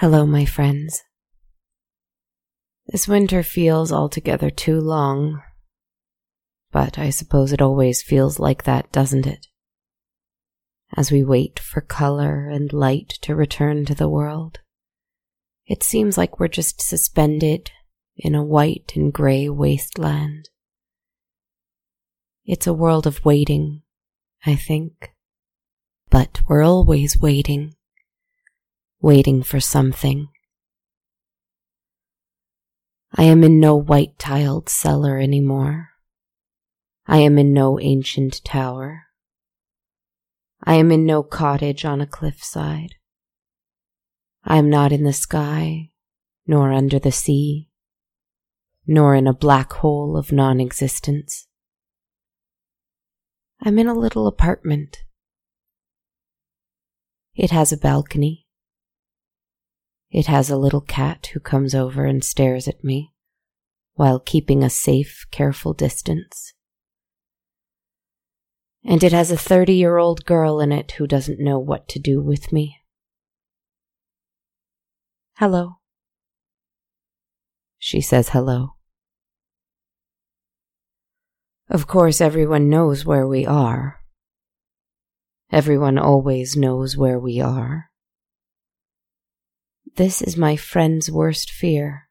Hello, my friends. This winter feels altogether too long, but I suppose it always feels like that, doesn't it? As we wait for color and light to return to the world, it seems like we're just suspended in a white and gray wasteland. It's a world of waiting, I think. But we're always waiting, waiting for something. I am in no white tiled cellar anymore. I am in no ancient tower. I am in no cottage on a cliffside. I am not in the sky, nor under the sea, nor in a black hole of non existence. I'm in a little apartment. It has a balcony. It has a little cat who comes over and stares at me while keeping a safe, careful distance. And it has a 30 year old girl in it who doesn't know what to do with me. Hello. She says hello. Of course, everyone knows where we are. Everyone always knows where we are. This is my friend's worst fear,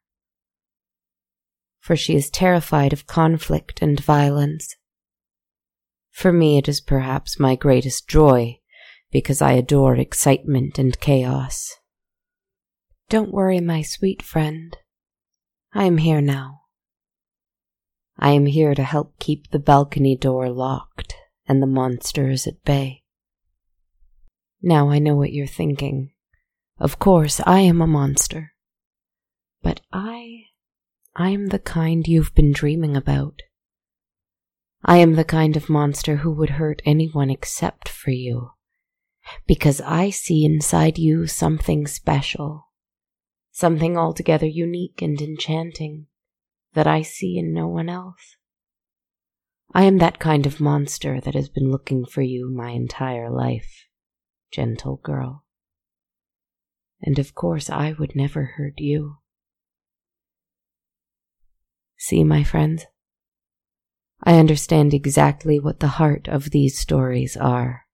for she is terrified of conflict and violence. For me, it is perhaps my greatest joy, because I adore excitement and chaos. Don't worry, my sweet friend. I am here now. I am here to help keep the balcony door locked and the monsters at bay. Now I know what you're thinking. Of course, I am a monster. But I. I am the kind you've been dreaming about. I am the kind of monster who would hurt anyone except for you. Because I see inside you something special. Something altogether unique and enchanting that I see in no one else. I am that kind of monster that has been looking for you my entire life, gentle girl. And of course, I would never hurt you. See, my friends, I understand exactly what the heart of these stories are.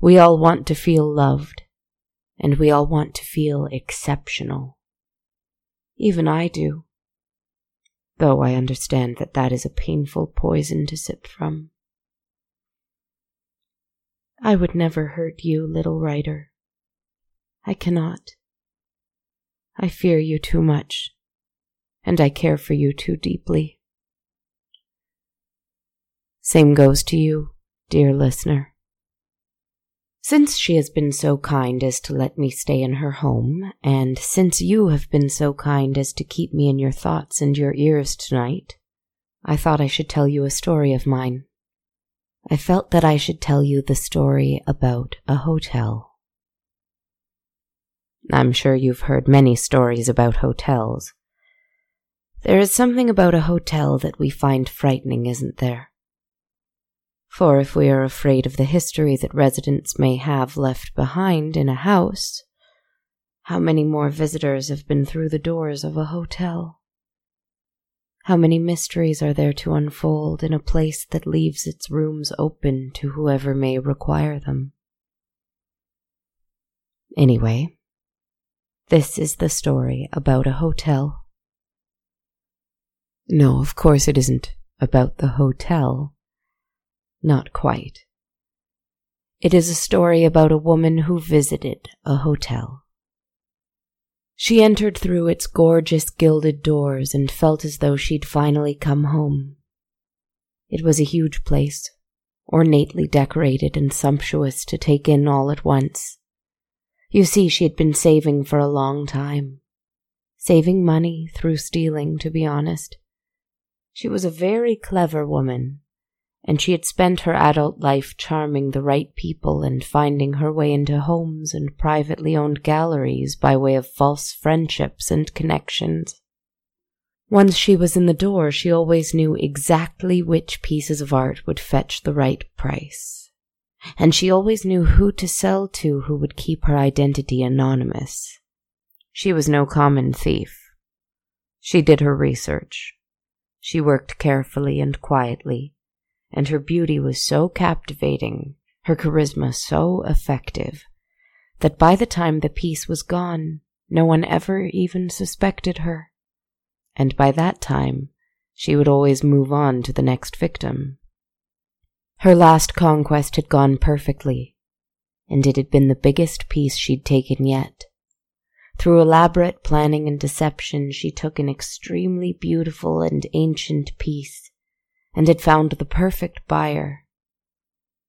We all want to feel loved, and we all want to feel exceptional. Even I do though I understand that that is a painful poison to sip from. I would never hurt you, little writer. I cannot. I fear you too much, and I care for you too deeply. Same goes to you, dear listener. Since she has been so kind as to let me stay in her home, and since you have been so kind as to keep me in your thoughts and your ears tonight, I thought I should tell you a story of mine. I felt that I should tell you the story about a hotel. I'm sure you've heard many stories about hotels. There is something about a hotel that we find frightening, isn't there? For if we are afraid of the history that residents may have left behind in a house, how many more visitors have been through the doors of a hotel? How many mysteries are there to unfold in a place that leaves its rooms open to whoever may require them? Anyway, this is the story about a hotel. No, of course it isn't about the hotel. Not quite. It is a story about a woman who visited a hotel. She entered through its gorgeous gilded doors and felt as though she'd finally come home. It was a huge place, ornately decorated and sumptuous to take in all at once. You see, she had been saving for a long time. Saving money through stealing, to be honest. She was a very clever woman and she had spent her adult life charming the right people and finding her way into homes and privately owned galleries by way of false friendships and connections. Once she was in the door, she always knew exactly which pieces of art would fetch the right price. And she always knew who to sell to who would keep her identity anonymous, She was no common thief. She did her research. She worked carefully and quietly, and her beauty was so captivating, her charisma so effective, that by the time the piece was gone, no one ever even suspected her. And by that time, she would always move on to the next victim. Her last conquest had gone perfectly, and it had been the biggest piece she'd taken yet. Through elaborate planning and deception, she took an extremely beautiful and ancient piece and had found the perfect buyer.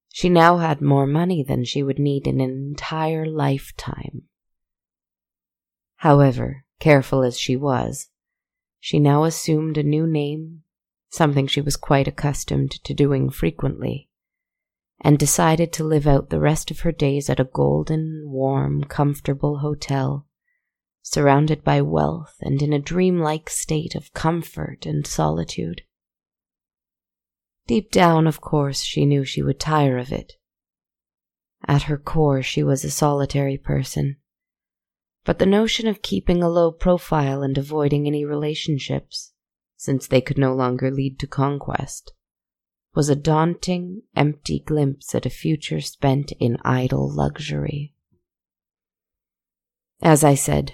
She now had more money than she would need in an entire lifetime. However, careful as she was, she now assumed a new name, something she was quite accustomed to doing frequently, and decided to live out the rest of her days at a golden, warm, comfortable hotel, surrounded by wealth and in a dreamlike state of comfort and solitude. Deep down, of course, she knew she would tire of it. At her core, she was a solitary person but the notion of keeping a low profile and avoiding any relationships, since they could no longer lead to conquest, was a daunting, empty glimpse at a future spent in idle luxury. As I said,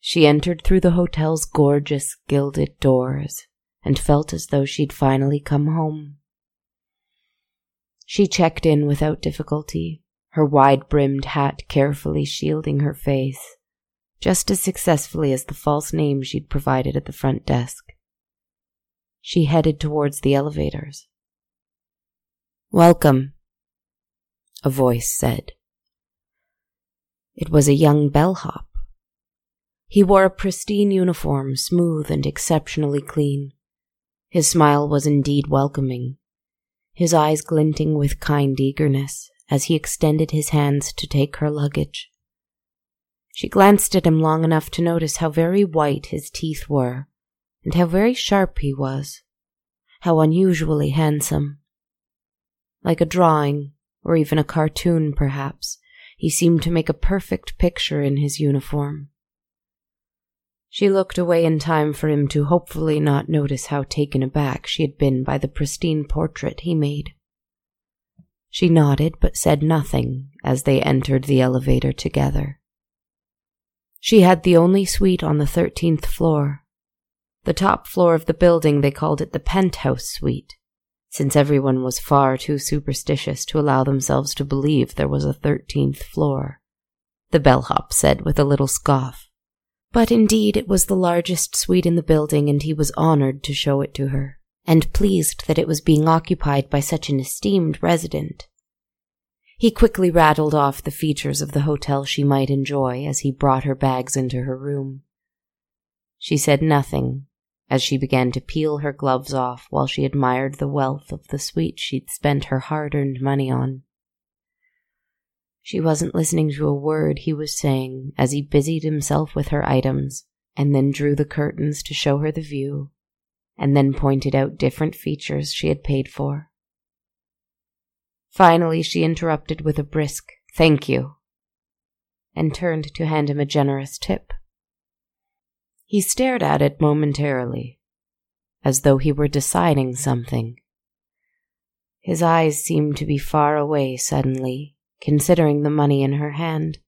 she entered through the hotel's gorgeous gilded doors and felt as though she'd finally come home. She checked in without difficulty, her wide brimmed hat carefully shielding her face just as successfully as the false name she'd provided at the front desk. She headed towards the elevators. Welcome, a voice said. It was a young bellhop. He wore a pristine uniform, smooth and exceptionally clean. His smile was indeed welcoming, his eyes glinting with kind eagerness as he extended his hands to take her luggage. She glanced at him long enough to notice how very white his teeth were, and how very sharp he was, how unusually handsome. Like a drawing, or even a cartoon, perhaps, he seemed to make a perfect picture in his uniform. She looked away in time for him to hopefully not notice how taken aback she had been by the pristine portrait he made. She nodded but said nothing as they entered the elevator together. She had the only suite on the 13th floor. The top floor of the building, they called it the penthouse suite, since everyone was far too superstitious to allow themselves to believe there was a 13th floor. The bellhop said with a little scoff. But indeed, it was the largest suite in the building, and he was honored to show it to her, and pleased that it was being occupied by such an esteemed resident. He quickly rattled off the features of the hotel she might enjoy as he brought her bags into her room. She said nothing as she began to peel her gloves off while she admired the wealth of the suite she'd spent her hard earned money on. She wasn't listening to a word he was saying as he busied himself with her items and then drew the curtains to show her the view and then pointed out different features she had paid for. Finally, she interrupted with a brisk, Thank you, and turned to hand him a generous tip. He stared at it momentarily, as though he were deciding something. His eyes seemed to be far away suddenly, considering the money in her hand.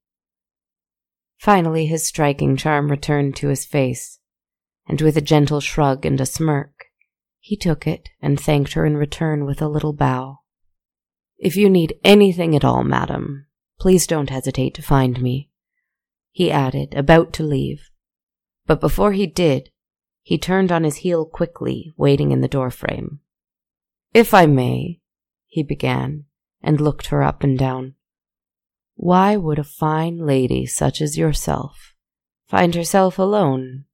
Finally, his striking charm returned to his face, and with a gentle shrug and a smirk, he took it and thanked her in return with a little bow. If you need anything at all, madam, please don't hesitate to find me, he added, about to leave. But before he did, he turned on his heel quickly, waiting in the doorframe. If I may, he began, and looked her up and down. Why would a fine lady such as yourself find herself alone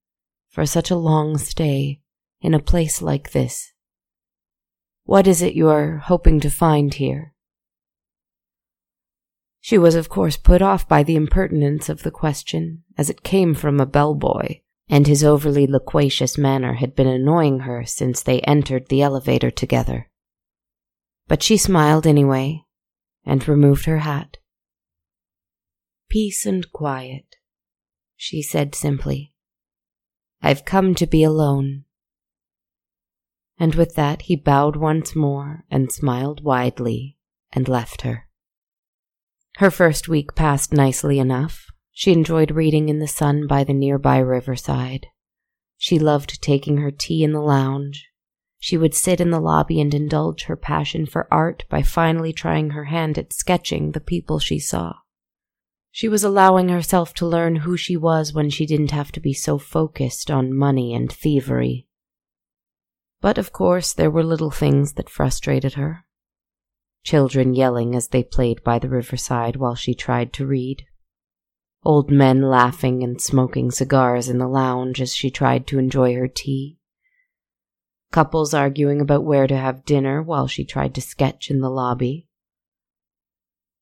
for such a long stay in a place like this? What is it you are hoping to find here? She was, of course, put off by the impertinence of the question, as it came from a bellboy, and his overly loquacious manner had been annoying her since they entered the elevator together. But she smiled anyway, and removed her hat. Peace and quiet. she said simply. I've come to be alone. And with that, he bowed once more and smiled widely and left her. Her first week passed nicely enough. She enjoyed reading in the sun by the nearby riverside. She loved taking her tea in the lounge. She would sit in the lobby and indulge her passion for art by finally trying her hand at sketching the people she saw. She was allowing herself to learn who she was when she didn't have to be so focused on money and thievery. But of course, there were little things that frustrated her. Children yelling as they played by the riverside while she tried to read. Old men laughing and smoking cigars in the lounge as she tried to enjoy her tea. Couples arguing about where to have dinner while she tried to sketch in the lobby.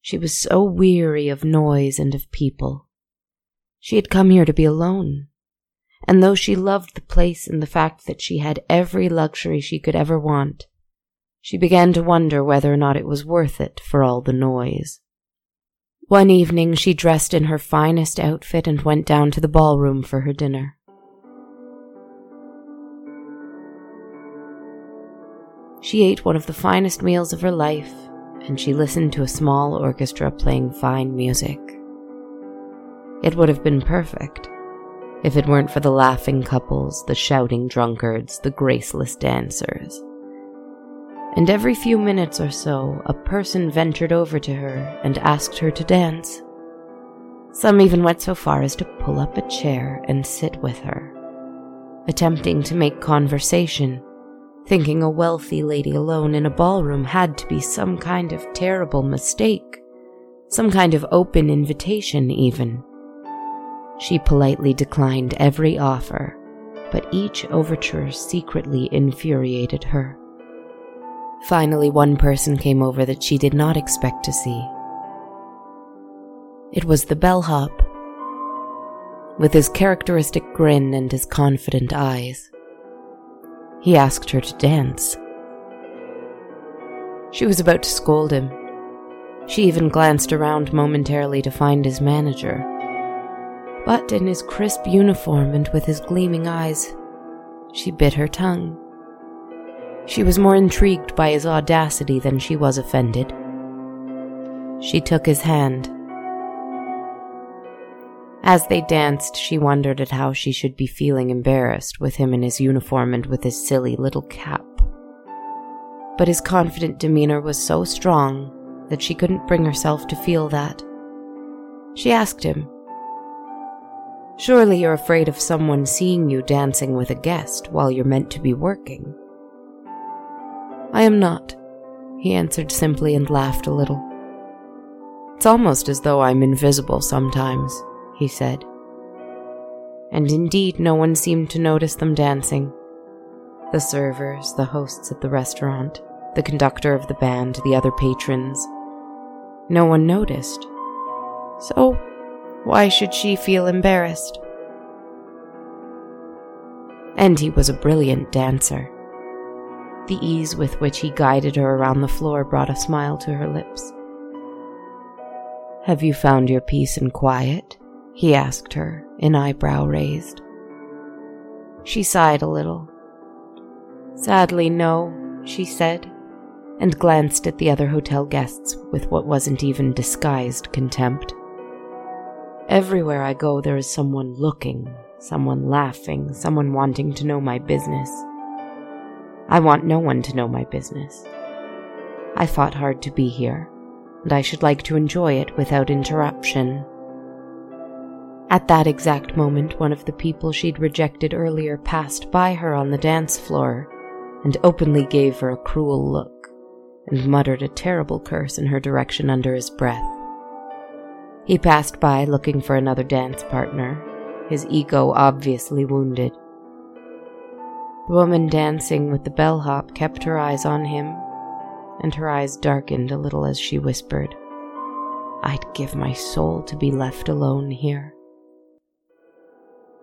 She was so weary of noise and of people. She had come here to be alone. And though she loved the place and the fact that she had every luxury she could ever want, she began to wonder whether or not it was worth it for all the noise. One evening she dressed in her finest outfit and went down to the ballroom for her dinner. She ate one of the finest meals of her life and she listened to a small orchestra playing fine music. It would have been perfect if it weren't for the laughing couples, the shouting drunkards, the graceless dancers. And every few minutes or so, a person ventured over to her and asked her to dance. Some even went so far as to pull up a chair and sit with her, attempting to make conversation thinking a wealthy lady alone in a ballroom had to be some kind of terrible mistake, some kind of open invitation, even. She politely declined every offer, but each overture secretly infuriated her. Finally, one person came over that she did not expect to see. It was the bellhop. With his characteristic grin and his confident eyes, he asked her to dance. She was about to scold him. She even glanced around momentarily to find his manager. But in his crisp uniform and with his gleaming eyes, she bit her tongue. She was more intrigued by his audacity than she was offended. She took his hand as they danced, she wondered at how she should be feeling embarrassed with him in his uniform and with his silly little cap. But his confident demeanor was so strong that she couldn't bring herself to feel that. She asked him, Surely you're afraid of someone seeing you dancing with a guest while you're meant to be working. I am not, he answered simply and laughed a little. It's almost as though I'm invisible sometimes he said. And indeed, no one seemed to notice them dancing. The servers, the hosts at the restaurant, the conductor of the band, the other patrons. No one noticed. So, why should she feel embarrassed? And he was a brilliant dancer. The ease with which he guided her around the floor brought a smile to her lips. Have you found your peace and quiet? he asked her, an eyebrow raised. She sighed a little. Sadly, no, she said, and glanced at the other hotel guests with what wasn't even disguised contempt. Everywhere I go, there is someone looking, someone laughing, someone wanting to know my business. I want no one to know my business. I fought hard to be here, and I should like to enjoy it without interruption. At that exact moment, one of the people she'd rejected earlier passed by her on the dance floor and openly gave her a cruel look and muttered a terrible curse in her direction under his breath. He passed by looking for another dance partner, his ego obviously wounded. The woman dancing with the bellhop kept her eyes on him, and her eyes darkened a little as she whispered, I'd give my soul to be left alone here.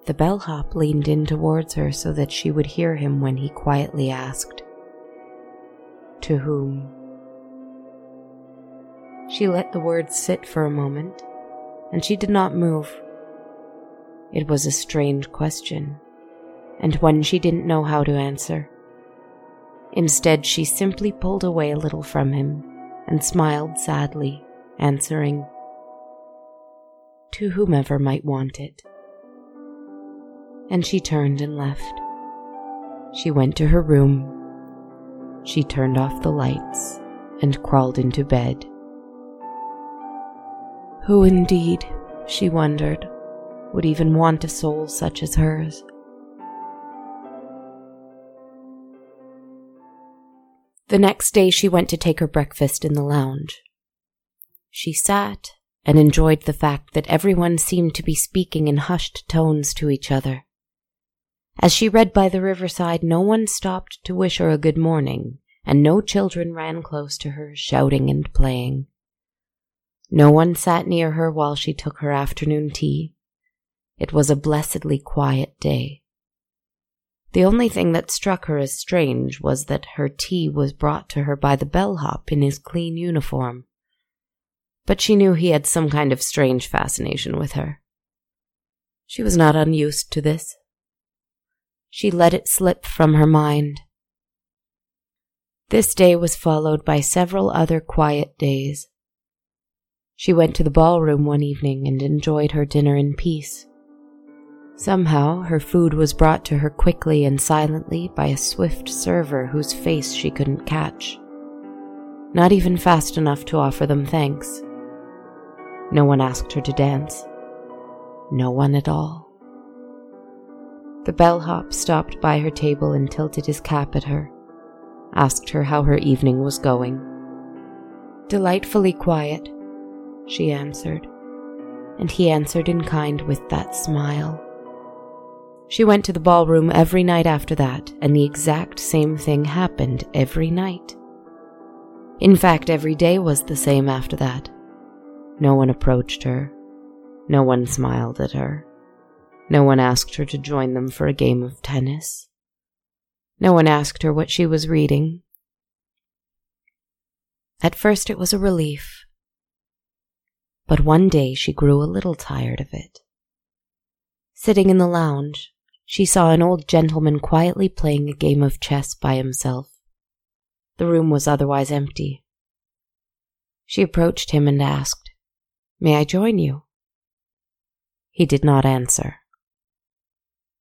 The bellhop leaned in towards her so that she would hear him when he quietly asked, To whom? She let the words sit for a moment, and she did not move. It was a strange question, and one she didn't know how to answer. Instead, she simply pulled away a little from him and smiled sadly, answering, To whomever might want it. And she turned and left. She went to her room. She turned off the lights and crawled into bed. Who indeed, she wondered, would even want a soul such as hers? The next day she went to take her breakfast in the lounge. She sat and enjoyed the fact that everyone seemed to be speaking in hushed tones to each other. As she read by the riverside, no one stopped to wish her a good morning, and no children ran close to her, shouting and playing. No one sat near her while she took her afternoon tea. It was a blessedly quiet day. The only thing that struck her as strange was that her tea was brought to her by the bellhop in his clean uniform. But she knew he had some kind of strange fascination with her. She was not unused to this. She let it slip from her mind. This day was followed by several other quiet days. She went to the ballroom one evening and enjoyed her dinner in peace. Somehow, her food was brought to her quickly and silently by a swift server whose face she couldn't catch. Not even fast enough to offer them thanks. No one asked her to dance. No one at all. The bellhop stopped by her table and tilted his cap at her, asked her how her evening was going. Delightfully quiet, she answered, and he answered in kind with that smile. She went to the ballroom every night after that, and the exact same thing happened every night. In fact, every day was the same after that. No one approached her. No one smiled at her. No one asked her to join them for a game of tennis. No one asked her what she was reading. At first, it was a relief. But one day she grew a little tired of it. Sitting in the lounge, she saw an old gentleman quietly playing a game of chess by himself. The room was otherwise empty. She approached him and asked, May I join you? He did not answer.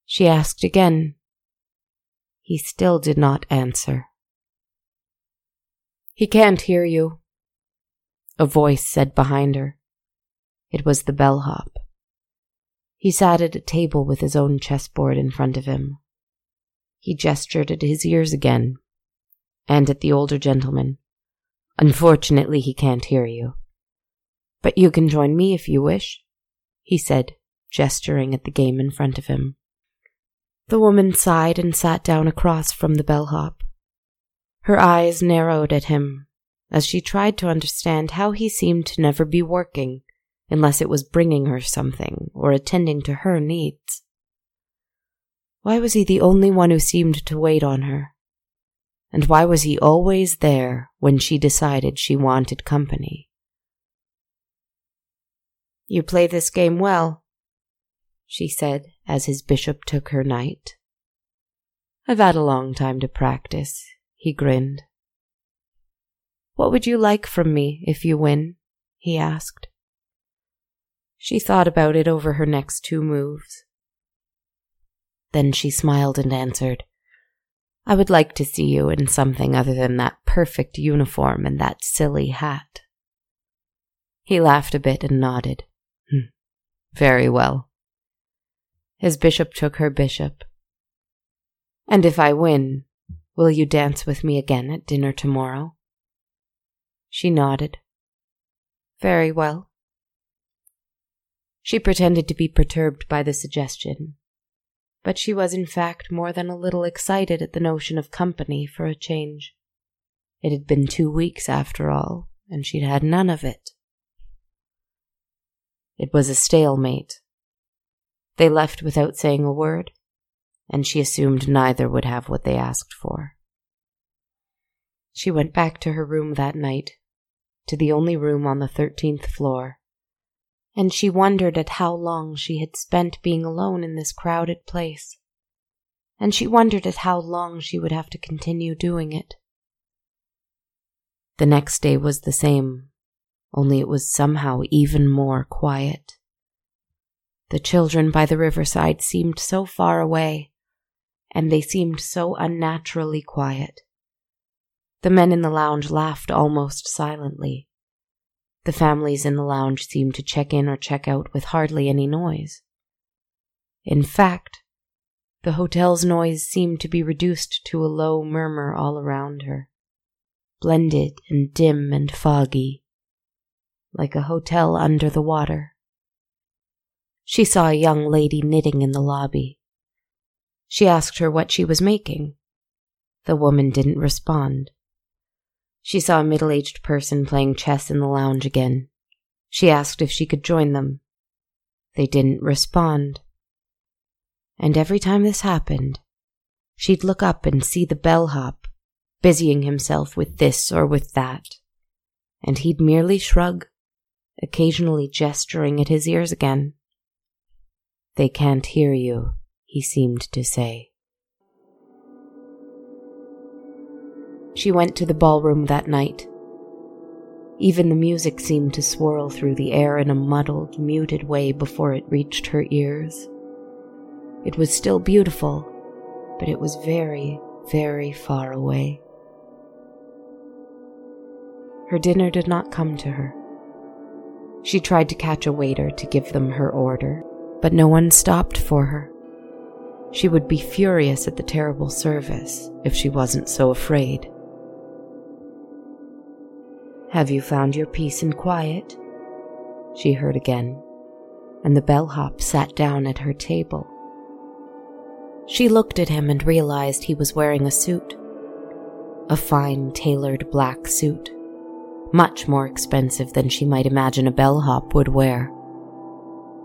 She asked again. He still did not answer. He can't hear you, a voice said behind her. It was the bellhop. He sat at a table with his own chessboard in front of him. He gestured at his ears again, and at the older gentleman. Unfortunately, he can't hear you. But you can join me if you wish, he said, gesturing at the game in front of him. The woman sighed and sat down across from the bellhop. Her eyes narrowed at him as she tried to understand how he seemed to never be working unless it was bringing her something or attending to her needs. Why was he the only one who seemed to wait on her? And why was he always there when she decided she wanted company? You play this game well, she said as his bishop took her knight. I've had a long time to practice, he grinned. What would you like from me if you win? he asked. She thought about it over her next two moves. Then she smiled and answered, I would like to see you in something other than that perfect uniform and that silly hat. He laughed a bit and nodded. Hmm. Very well. His bishop took her bishop. And if I win, will you dance with me again at dinner tomorrow? She nodded. Very well. She pretended to be perturbed by the suggestion, but she was in fact more than a little excited at the notion of company for a change. It had been two weeks after all, and she'd had none of it. It was a stalemate. They left without saying a word, and she assumed neither would have what they asked for. She went back to her room that night, to the only room on the thirteenth floor, and she wondered at how long she had spent being alone in this crowded place. And she wondered at how long she would have to continue doing it. The next day was the same, only it was somehow even more quiet. The children by the riverside seemed so far away, and they seemed so unnaturally quiet. The men in the lounge laughed almost silently. The families in the lounge seemed to check in or check out with hardly any noise. In fact, the hotel's noise seemed to be reduced to a low murmur all around her, blended and dim and foggy, like a hotel under the water. She saw a young lady knitting in the lobby. She asked her what she was making. The woman didn't respond. She saw a middle aged person playing chess in the lounge again. She asked if she could join them. They didn't respond. And every time this happened, she'd look up and see the bellhop busying himself with this or with that, and he'd merely shrug, occasionally gesturing at his ears again. They can't hear you, he seemed to say. She went to the ballroom that night. Even the music seemed to swirl through the air in a muddled, muted way before it reached her ears. It was still beautiful, but it was very, very far away. Her dinner did not come to her. She tried to catch a waiter to give them her order, but no one stopped for her. She would be furious at the terrible service if she wasn't so afraid. Have you found your peace and quiet? She heard again, and the bellhop sat down at her table. She looked at him and realized he was wearing a suit. A fine, tailored black suit, much more expensive than she might imagine a bellhop would wear.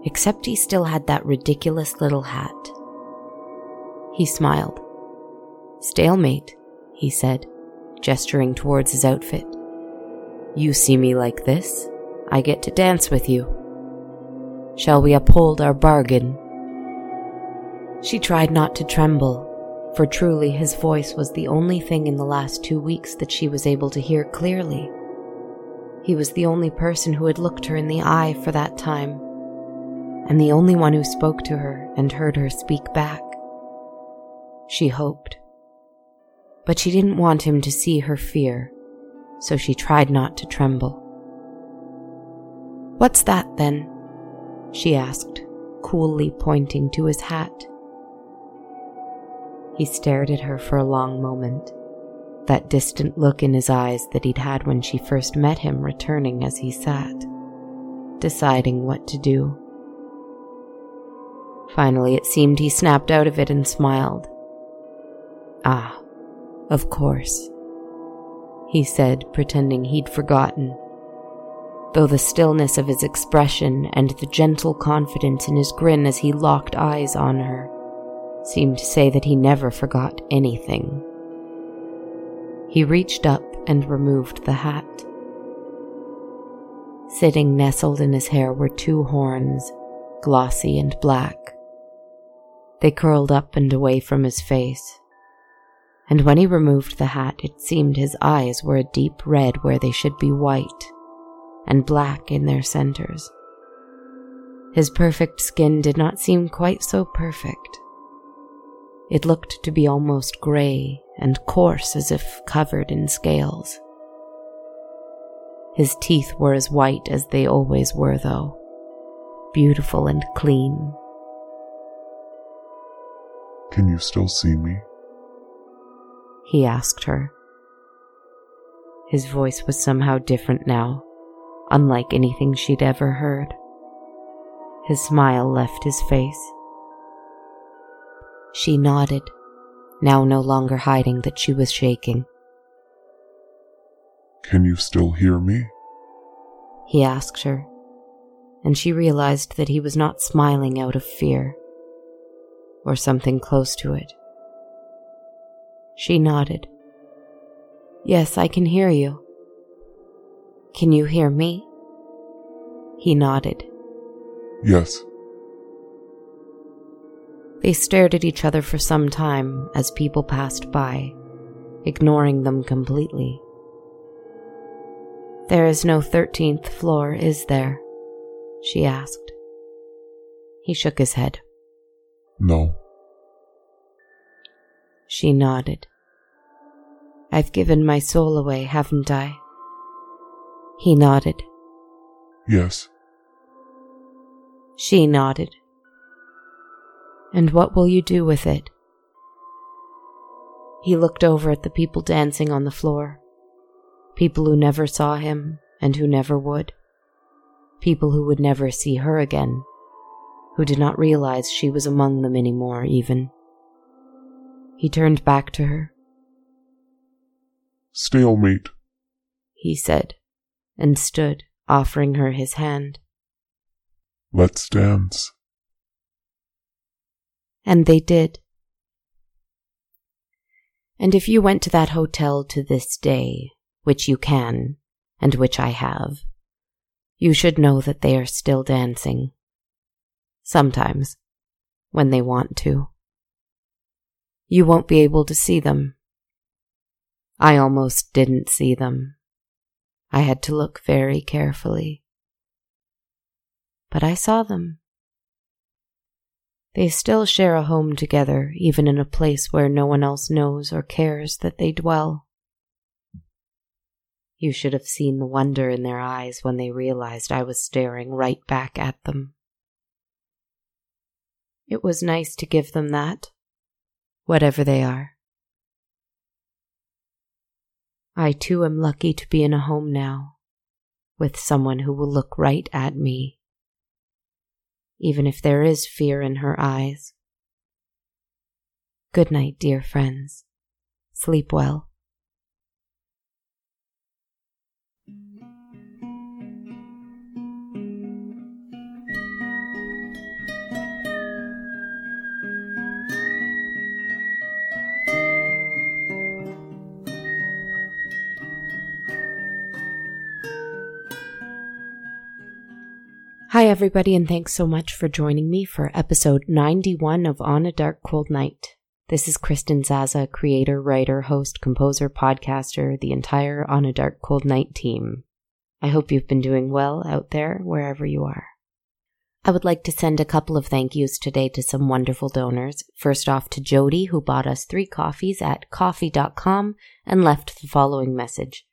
Except he still had that ridiculous little hat. He smiled. Stalemate, he said, gesturing towards his outfit. You see me like this, I get to dance with you. Shall we uphold our bargain? She tried not to tremble, for truly his voice was the only thing in the last two weeks that she was able to hear clearly. He was the only person who had looked her in the eye for that time, and the only one who spoke to her and heard her speak back. She hoped. But she didn't want him to see her fear so she tried not to tremble. What's that then? she asked, coolly pointing to his hat. He stared at her for a long moment, that distant look in his eyes that he'd had when she first met him returning as he sat, deciding what to do. Finally, it seemed he snapped out of it and smiled. Ah, of course he said, pretending he'd forgotten. Though the stillness of his expression and the gentle confidence in his grin as he locked eyes on her seemed to say that he never forgot anything. He reached up and removed the hat. Sitting nestled in his hair were two horns, glossy and black. They curled up and away from his face and when he removed the hat, it seemed his eyes were a deep red where they should be white, and black in their centers. His perfect skin did not seem quite so perfect. It looked to be almost gray and coarse as if covered in scales. His teeth were as white as they always were, though, beautiful and clean. Can you still see me? He asked her. His voice was somehow different now, unlike anything she'd ever heard. His smile left his face. She nodded, now no longer hiding that she was shaking. Can you still hear me? He asked her, and she realized that he was not smiling out of fear, or something close to it. She nodded. Yes, I can hear you. Can you hear me? He nodded, Yes. They stared at each other for some time as people passed by, ignoring them completely. There is no 13th floor, is there? She asked. He shook his head. No. She nodded. I've given my soul away, haven't I? He nodded. Yes. She nodded. And what will you do with it? He looked over at the people dancing on the floor. People who never saw him and who never would. People who would never see her again. Who did not realize she was among them anymore, even. He turned back to her. Stalemate. He said, and stood, offering her his hand. Let's dance. And they did. And if you went to that hotel to this day, which you can, and which I have, you should know that they are still dancing. Sometimes, when they want to. You won't be able to see them. I almost didn't see them. I had to look very carefully. But I saw them. They still share a home together, even in a place where no one else knows or cares that they dwell. You should have seen the wonder in their eyes when they realized I was staring right back at them. It was nice to give them that, whatever they are. I too am lucky to be in a home now, with someone who will look right at me even if there is fear in her eyes. Good night, dear friends. Sleep well. Hi, everybody, and thanks so much for joining me for episode 91 of On a Dark Cold Night. This is Kristen Zaza, creator, writer, host, composer, podcaster, the entire On a Dark Cold Night team. I hope you've been doing well out there, wherever you are. I would like to send a couple of thank yous today to some wonderful donors. First off to Jody, who bought us three coffees at ko-fi.com and left the following message.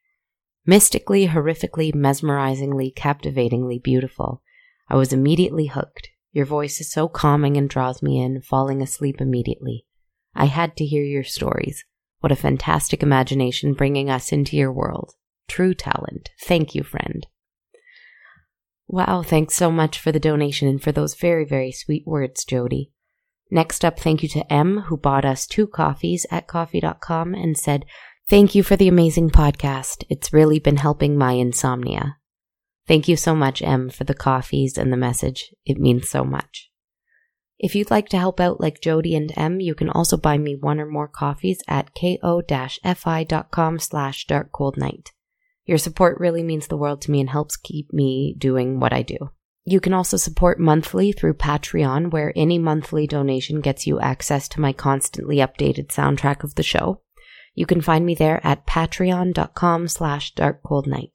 Mystically, horrifically, mesmerizingly, captivatingly beautiful. I was immediately hooked. Your voice is so calming and draws me in, falling asleep immediately. I had to hear your stories. What a fantastic imagination bringing us into your world. True talent. Thank you, friend. Wow, thanks so much for the donation and for those very, very sweet words, Jody. Next up, thank you to M, who bought us two coffees at ko-fi.com and said, Thank you for the amazing podcast. It's really been helping my insomnia. Thank you so much, M, for the coffees and the message. It means so much. If you'd like to help out like Jody and M, you can also buy me one or more coffees at ko-fi.com slash darkcoldnight. Your support really means the world to me and helps keep me doing what I do. You can also support monthly through Patreon, where any monthly donation gets you access to my constantly updated soundtrack of the show. You can find me there at patreon.com slash darkcoldnight.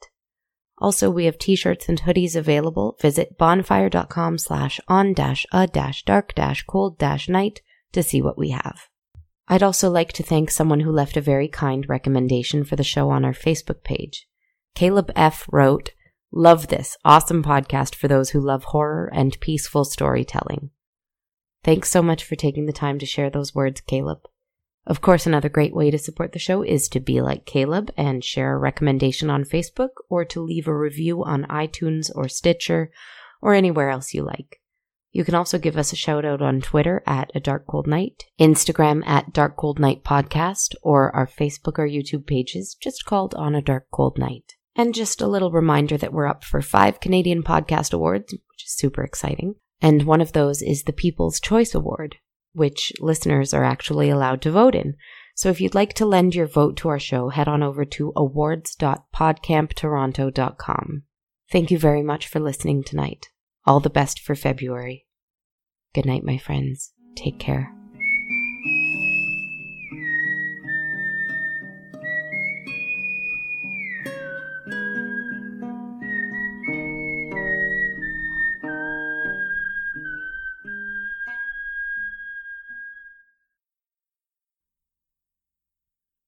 Also, we have t-shirts and hoodies available. Visit bonfire.com slash on dash a dash dark dash cold dash night to see what we have. I'd also like to thank someone who left a very kind recommendation for the show on our Facebook page. Caleb F. wrote, Love this awesome podcast for those who love horror and peaceful storytelling. Thanks so much for taking the time to share those words, Caleb. Of course, another great way to support the show is to be like Caleb and share a recommendation on Facebook or to leave a review on iTunes or Stitcher or anywhere else you like. You can also give us a shout out on Twitter at A Dark Cold Night, Instagram at Dark Cold Night Podcast, or our Facebook or YouTube pages just called On a Dark Cold Night. And just a little reminder that we're up for five Canadian Podcast Awards, which is super exciting. And one of those is the People's Choice Award, which listeners are actually allowed to vote in. So if you'd like to lend your vote to our show, head on over to awards.podcamptoronto.com. Thank you very much for listening tonight. All the best for February. Good night, my friends. Take care.